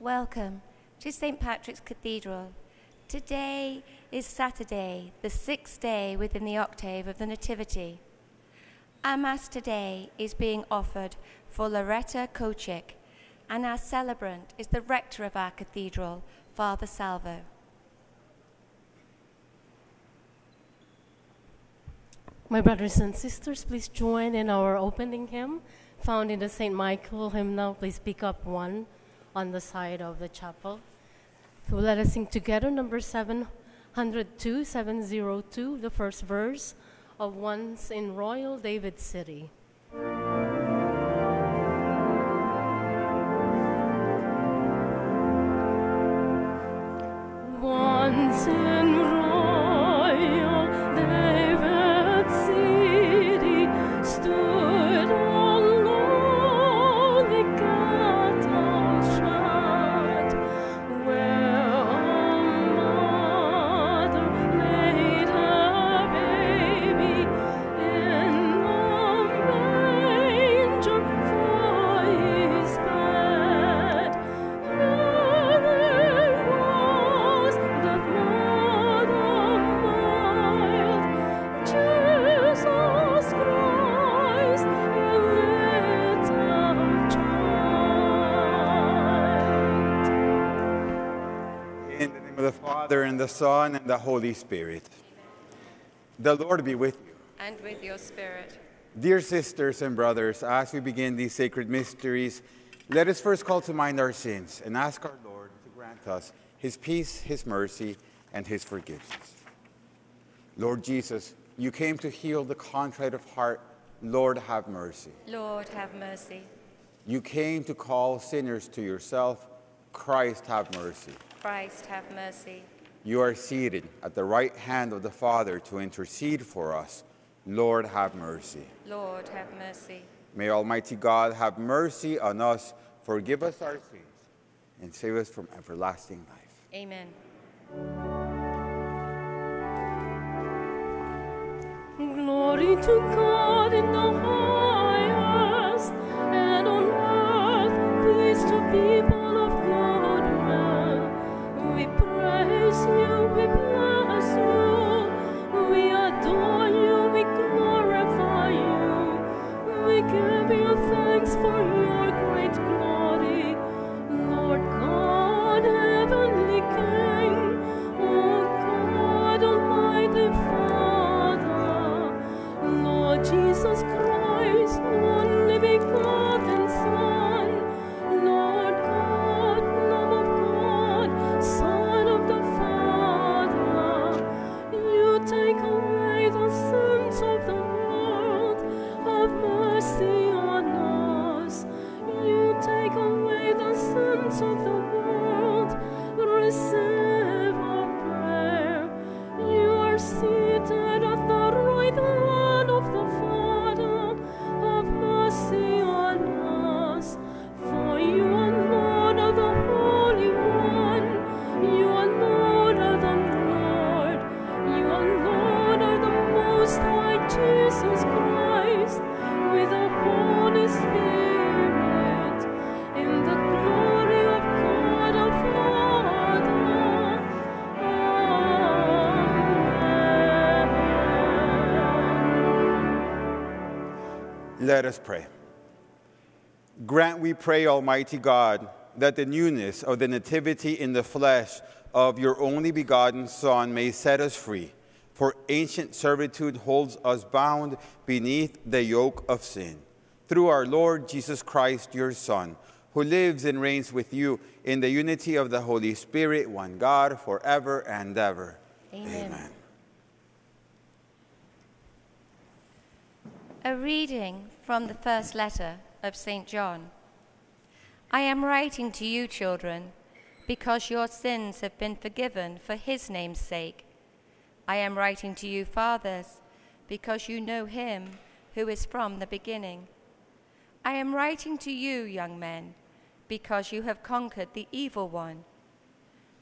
Welcome to St. Patrick's Cathedral. Today is Saturday, the sixth day within the octave of the Nativity. Our Mass today is being offered for Loretta Kochik, and our celebrant is the rector of our cathedral, Father Salvo. My brothers and sisters, please join in our opening hymn found in the St. Michael hymnal. Please pick up one on the side of the chapel. So let us sing together number 702, 702, the first verse of Once in Royal David City. The Son, and the Holy Spirit. The Lord be with you. And with your spirit. Dear sisters and brothers, as we begin these sacred mysteries, let us first call to mind our sins and ask our Lord to grant us his peace, his mercy, and his forgiveness. Lord Jesus, you came to heal the contrite of heart. Lord, have mercy. Lord, have mercy. You came to call sinners to yourself. Christ, have mercy. Christ, have mercy. You are seated at the right hand of the Father to intercede for us. Lord, have mercy. Lord, have mercy. May Almighty God have mercy on us, forgive us our sins, and save us from everlasting life. Amen. Glory to God in the highest, and on earth peace to people Let us pray. Grant, we pray, Almighty God, that the newness of the nativity in the flesh of your only begotten Son may set us free, for ancient servitude holds us bound beneath the yoke of sin. Through our Lord Jesus Christ, your Son, who lives and reigns with you in the unity of the Holy Spirit, one God, forever and ever. Amen. A reading from the first letter of St. John. I am writing to you, children, because your sins have been forgiven for his name's sake. I am writing to you, fathers, because you know him who is from the beginning. I am writing to you, young men, because you have conquered the evil one.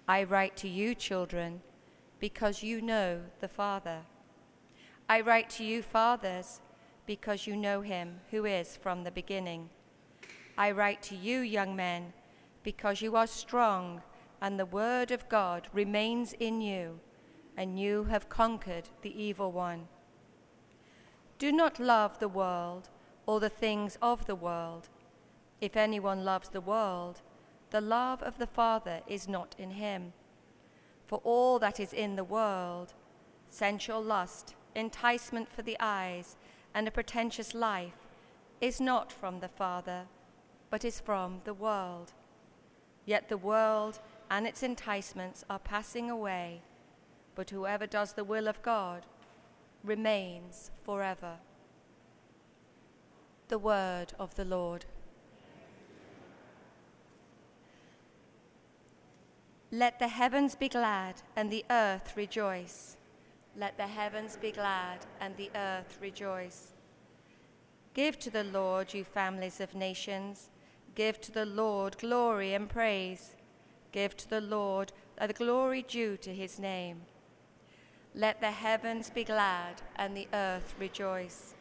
I write to you, children, because you know the Father. I write to you, fathers, because you know him who is from the beginning. I write to you, young men, because you are strong, and the word of God remains in you, and you have conquered the evil one. Do not love the world or the things of the world. If anyone loves the world, the love of the Father is not in him. For all that is in the world, sensual lust, enticement for the eyes, and a pretentious life, is not from the Father, but is from the world. Yet the world and its enticements are passing away, but whoever does the will of God remains forever. The word of the Lord. Let the heavens be glad and the earth rejoice. Let the heavens be glad and the earth rejoice. Give to the Lord, you families of nations. Give to the Lord glory and praise. Give to the Lord the glory due to his name. Let the heavens be glad and the earth rejoice.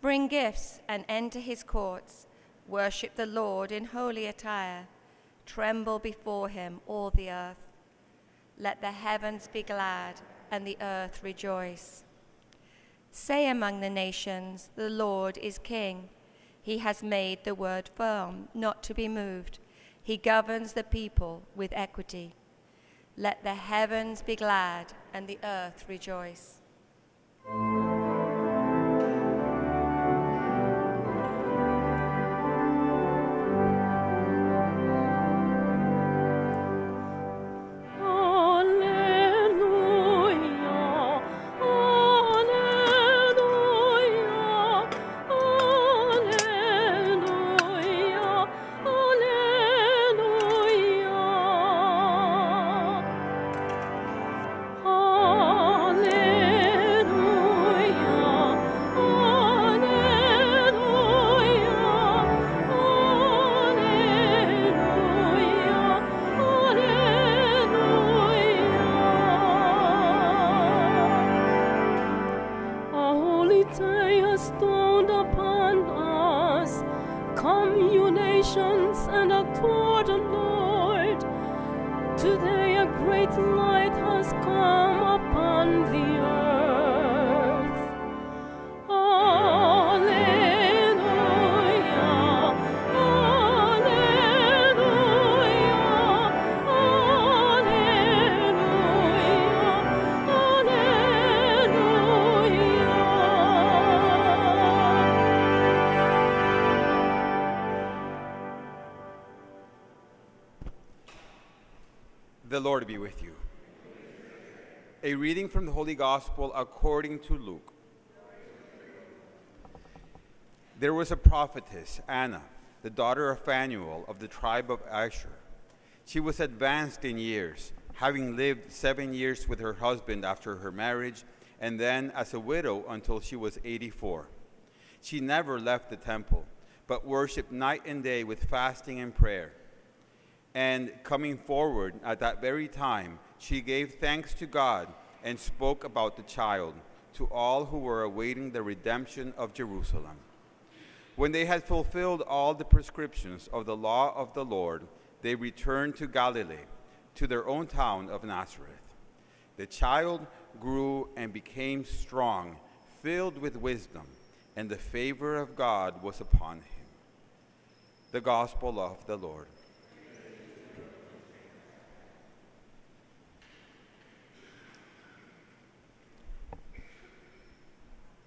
Bring gifts and enter his courts. Worship the Lord in holy attire. Tremble before him, all the earth. Let the heavens be glad and the earth rejoice. Say among the nations, The Lord is king. He has made the word firm, not to be moved. He governs the people with equity. Let the heavens be glad and the earth rejoice. The Lord be with you. A reading from the Holy Gospel according to Luke. There was a prophetess, Anna, the daughter of Phanuel of the tribe of Asher. She was advanced in years, having lived seven years with her husband after her marriage, and then as a widow until she was 84. She never left the temple, but worshiped night and day with fasting and prayer. And coming forward at that very time, she gave thanks to God and spoke about the child to all who were awaiting the redemption of Jerusalem. When they had fulfilled all the prescriptions of the law of the Lord, they returned to Galilee, to their own town of Nazareth. The child grew and became strong, filled with wisdom, and the favor of God was upon him. The Gospel of the Lord.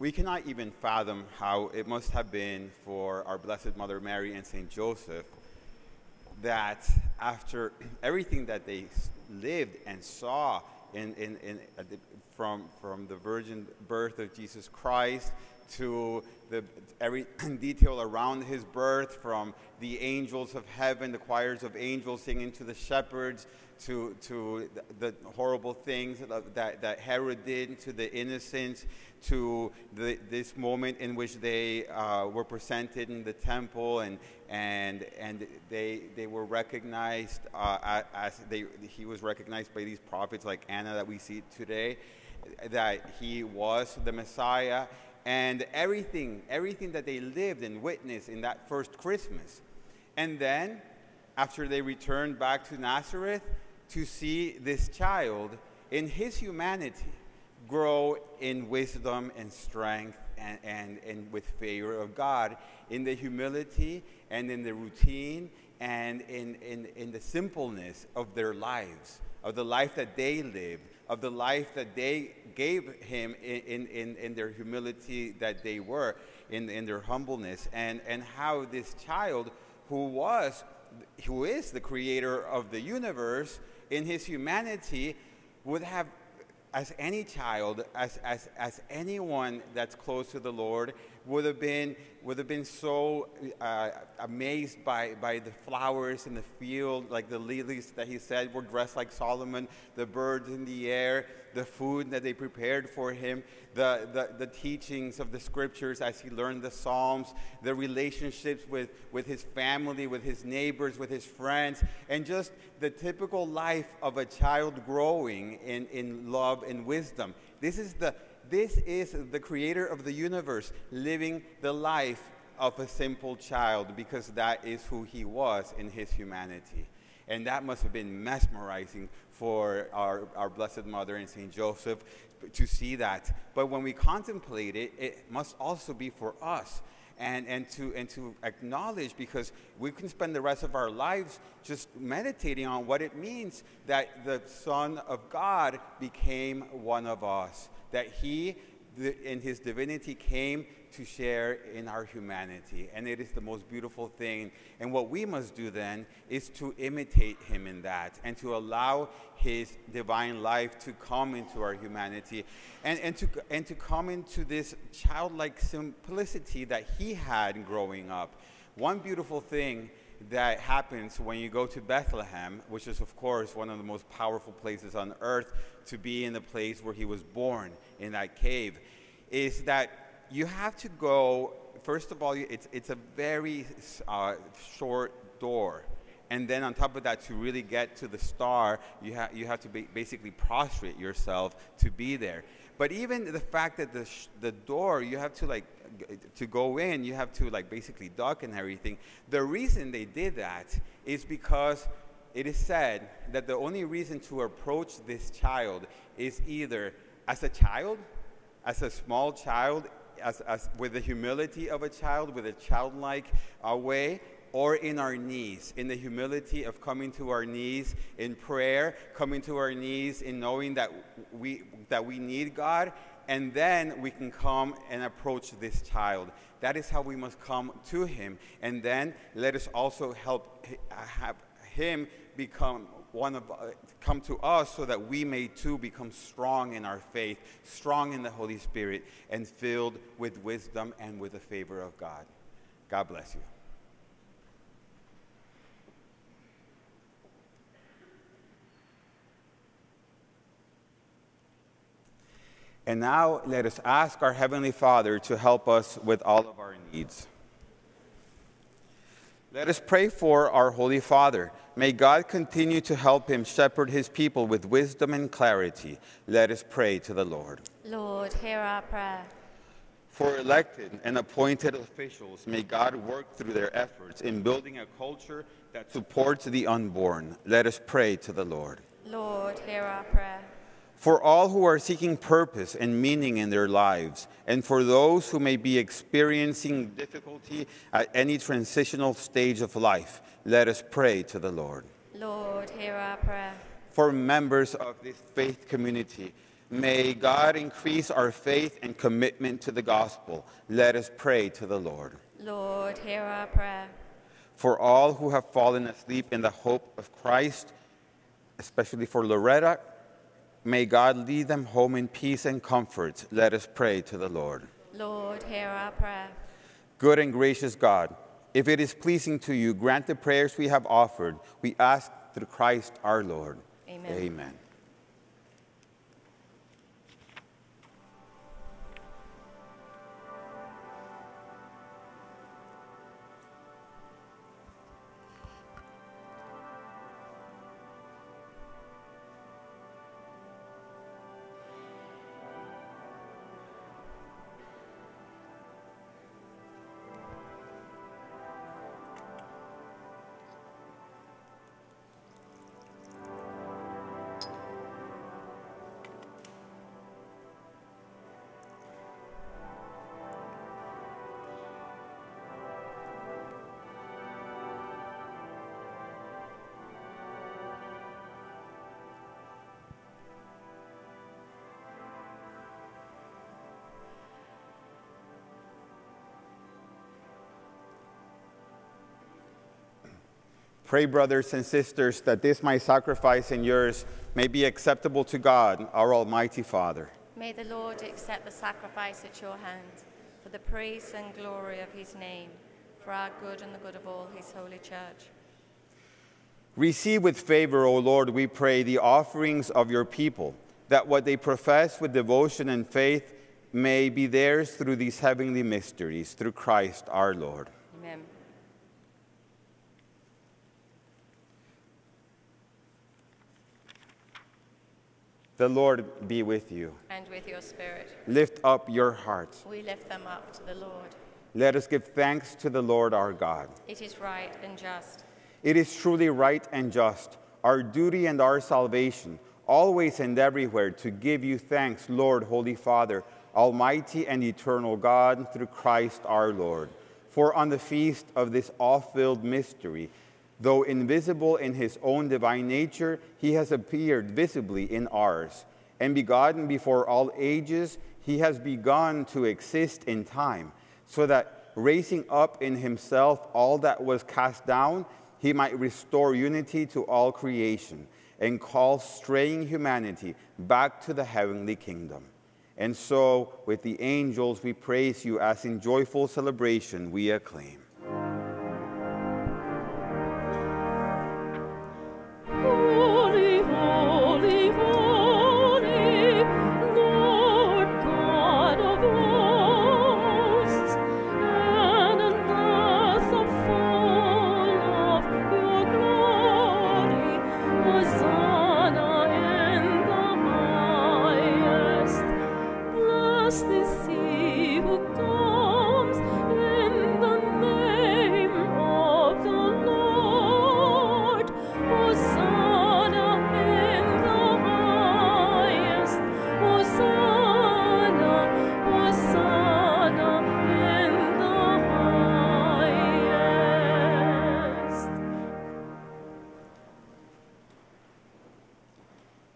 We cannot even fathom how it must have been for our Blessed Mother Mary and St. Joseph that after everything that they lived and saw in, in, in, uh, from, from the virgin birth of Jesus Christ to the every detail around his birth, from the angels of heaven, the choirs of angels singing to the shepherds, to, to the, horrible things that, that, that Herod did to the innocents, to the, this moment in which they uh, were presented in the temple and, and, and they, they were recognized uh, as they, he was recognized by these prophets like Anna that we see today, that he was the Messiah, and everything, everything that they lived and witnessed in that first Christmas. And then after they returned back to Nazareth to see this child in his humanity grow in wisdom and strength and, and, and with favor of God, in the humility and in the routine and in, in, in the simpleness of their lives, of the life that they lived, of the life that they gave him in, in, in their humility that they were, in, in their humbleness, and, and how this child who was, who is the creator of the universe, in his humanity, would have as any child, as, as, as anyone that's close to the Lord, would have been, would have been so uh, amazed by, by the flowers in the field, like the lilies that he said were dressed like Solomon, the birds in the air, the food that they prepared for him, the, the, the teachings of the scriptures as he learned the Psalms, the relationships with, with his family, with his neighbors, with his friends, and just the typical life of a child growing in, in love and wisdom. This is the this is the creator of the universe living the life of a simple child because that is who he was in his humanity. And that must have been mesmerizing for our, our Blessed Mother and St. Joseph to see that. But when we contemplate it, it must also be for us. And, and, to, and to acknowledge because we can spend the rest of our lives just meditating on what it means that the Son of God became one of us that he, in his divinity, came to share in our humanity. And it is the most beautiful thing. And what we must do then is to imitate him in that and to allow his divine life to come into our humanity and, and, to, and to come into this childlike simplicity that he had growing up. One beautiful thing that happens when you go to Bethlehem, which is, of course, one of the most powerful places on earth to be in the place where he was born, in that cave, is that you have to go, first of all, it's, it's a very uh, short door. And then on top of that, to really get to the star, you, ha- you have to ba- basically prostrate yourself to be there. But even the fact that the, sh- the door, you have to like to go in, you have to like basically duck and everything. The reason they did that is because it is said that the only reason to approach this child is either as a child, as a small child, as, as with the humility of a child, with a childlike uh, way, or in our knees, in the humility of coming to our knees in prayer, coming to our knees in knowing that we, that we need God, and then we can come and approach this child. That is how we must come to him. And then let us also help have him become one of come to us so that we may too become strong in our faith, strong in the Holy Spirit, and filled with wisdom and with the favor of God. God bless you. And now let us ask our Heavenly Father to help us with all of our needs. Let us pray for our Holy Father. May God continue to help him shepherd his people with wisdom and clarity. Let us pray to the Lord. Lord, hear our prayer. For elected and appointed officials, may God work through their efforts in building a culture that supports the unborn. Let us pray to the Lord. Lord, hear our prayer for all who are seeking purpose and meaning in their lives, and for those who may be experiencing difficulty at any transitional stage of life, let us pray to the Lord. Lord, hear our prayer. For members of this faith community, may God increase our faith and commitment to the gospel. Let us pray to the Lord. Lord, hear our prayer. For all who have fallen asleep in the hope of Christ, especially for Loretta, May God lead them home in peace and comfort. Let us pray to the Lord. Lord, hear our prayer. Good and gracious God, if it is pleasing to you, grant the prayers we have offered. We ask through Christ our Lord. Amen. Amen. Pray, brothers and sisters, that this my sacrifice and yours may be acceptable to God, our Almighty Father. May the Lord accept the sacrifice at your hands for the praise and glory of his name, for our good and the good of all his holy church. Receive with favor, O Lord, we pray, the offerings of your people, that what they profess with devotion and faith may be theirs through these heavenly mysteries, through Christ our Lord. Amen. The Lord be with you. And with your spirit, Lift up your hearts. we lift them up to the Lord. Let us give thanks to the Lord our God. It is right and just, It is truly right and just, our duty and our salvation, always and everywhere to give you thanks, Lord, Holy Father, Almighty and eternal God, through Christ our Lord. For on the feast of this awe filled mystery, though invisible in his own divine nature, he has appeared visibly in ours. And begotten before all ages, he has begun to exist in time, so that raising up in himself all that was cast down, he might restore unity to all creation and call straying humanity back to the heavenly kingdom. And so, with the angels, we praise you as in joyful celebration we acclaim.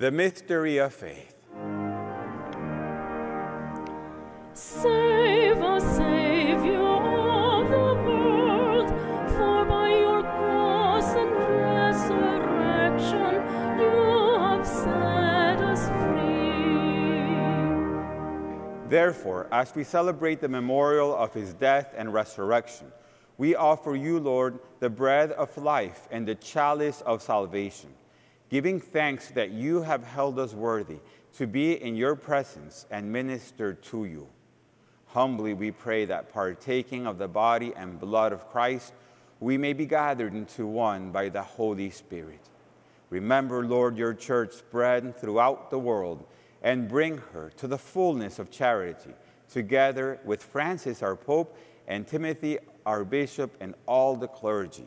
The mystery of faith. Save us, Savior of the world, for by your cross and resurrection you have set us free. Therefore, as we celebrate the memorial of his death and resurrection, we offer you, Lord, the bread of life and the chalice of salvation, giving thanks that you have held us worthy to be in your presence and minister to you. Humbly we pray that partaking of the body and blood of Christ, we may be gathered into one by the Holy Spirit. Remember, Lord, your church spread throughout the world and bring her to the fullness of charity, together with Francis, our Pope, and Timothy, our Bishop, and all the clergy.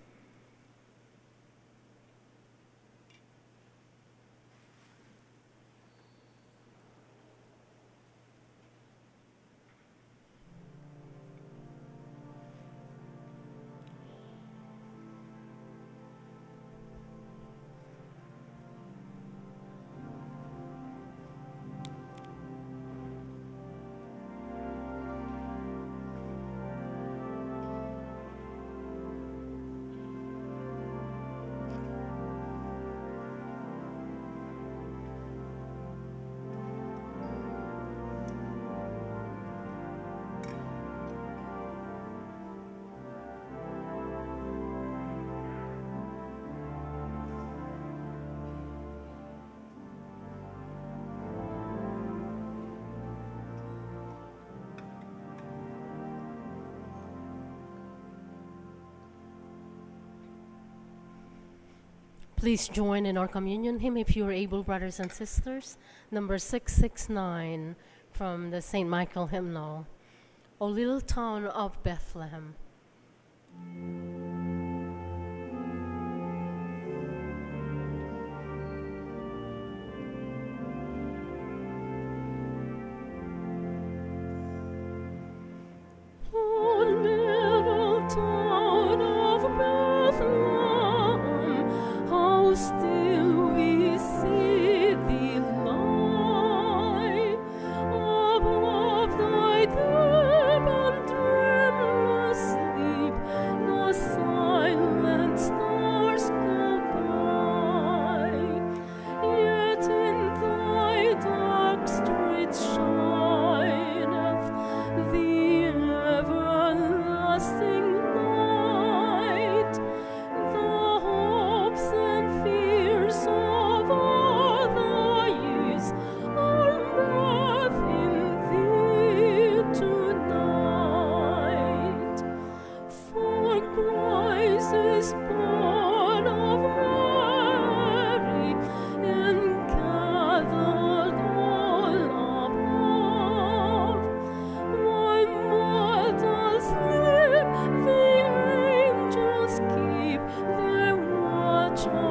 Please join in our communion hymn if you are able, brothers and sisters. Number 669 from the St. Michael hymnal. O little town of Bethlehem. Watch of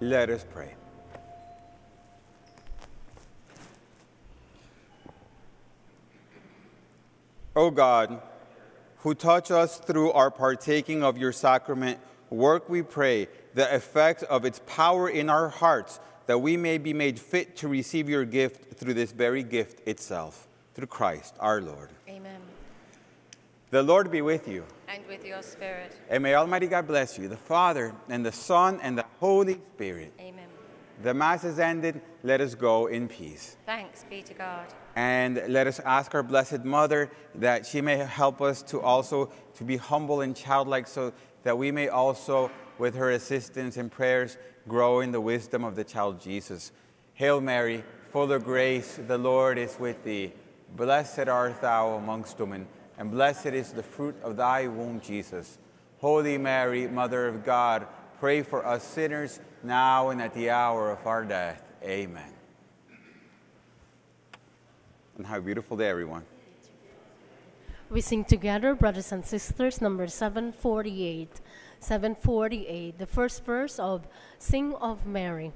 Let us pray. O God, who touch us through our partaking of your sacrament, work, we pray, the effect of its power in our hearts, that we may be made fit to receive your gift through this very gift itself, through Christ our Lord. Amen. The Lord be with you. And with your spirit. And may Almighty God bless you, the Father, and the Son, and the Holy Spirit. Amen. The Mass is ended. Let us go in peace. Thanks be to God. And let us ask our Blessed Mother that she may help us to also to be humble and childlike so that we may also, with her assistance and prayers, grow in the wisdom of the child Jesus. Hail Mary, full of grace, the Lord is with thee. Blessed art thou amongst women, and blessed is the fruit of thy womb, Jesus. Holy Mary, Mother of God, pray for us sinners, now and at the hour of our death. Amen. And have a beautiful day, everyone. We sing together, brothers and sisters, number 748. 748, the first verse of Sing of Mary.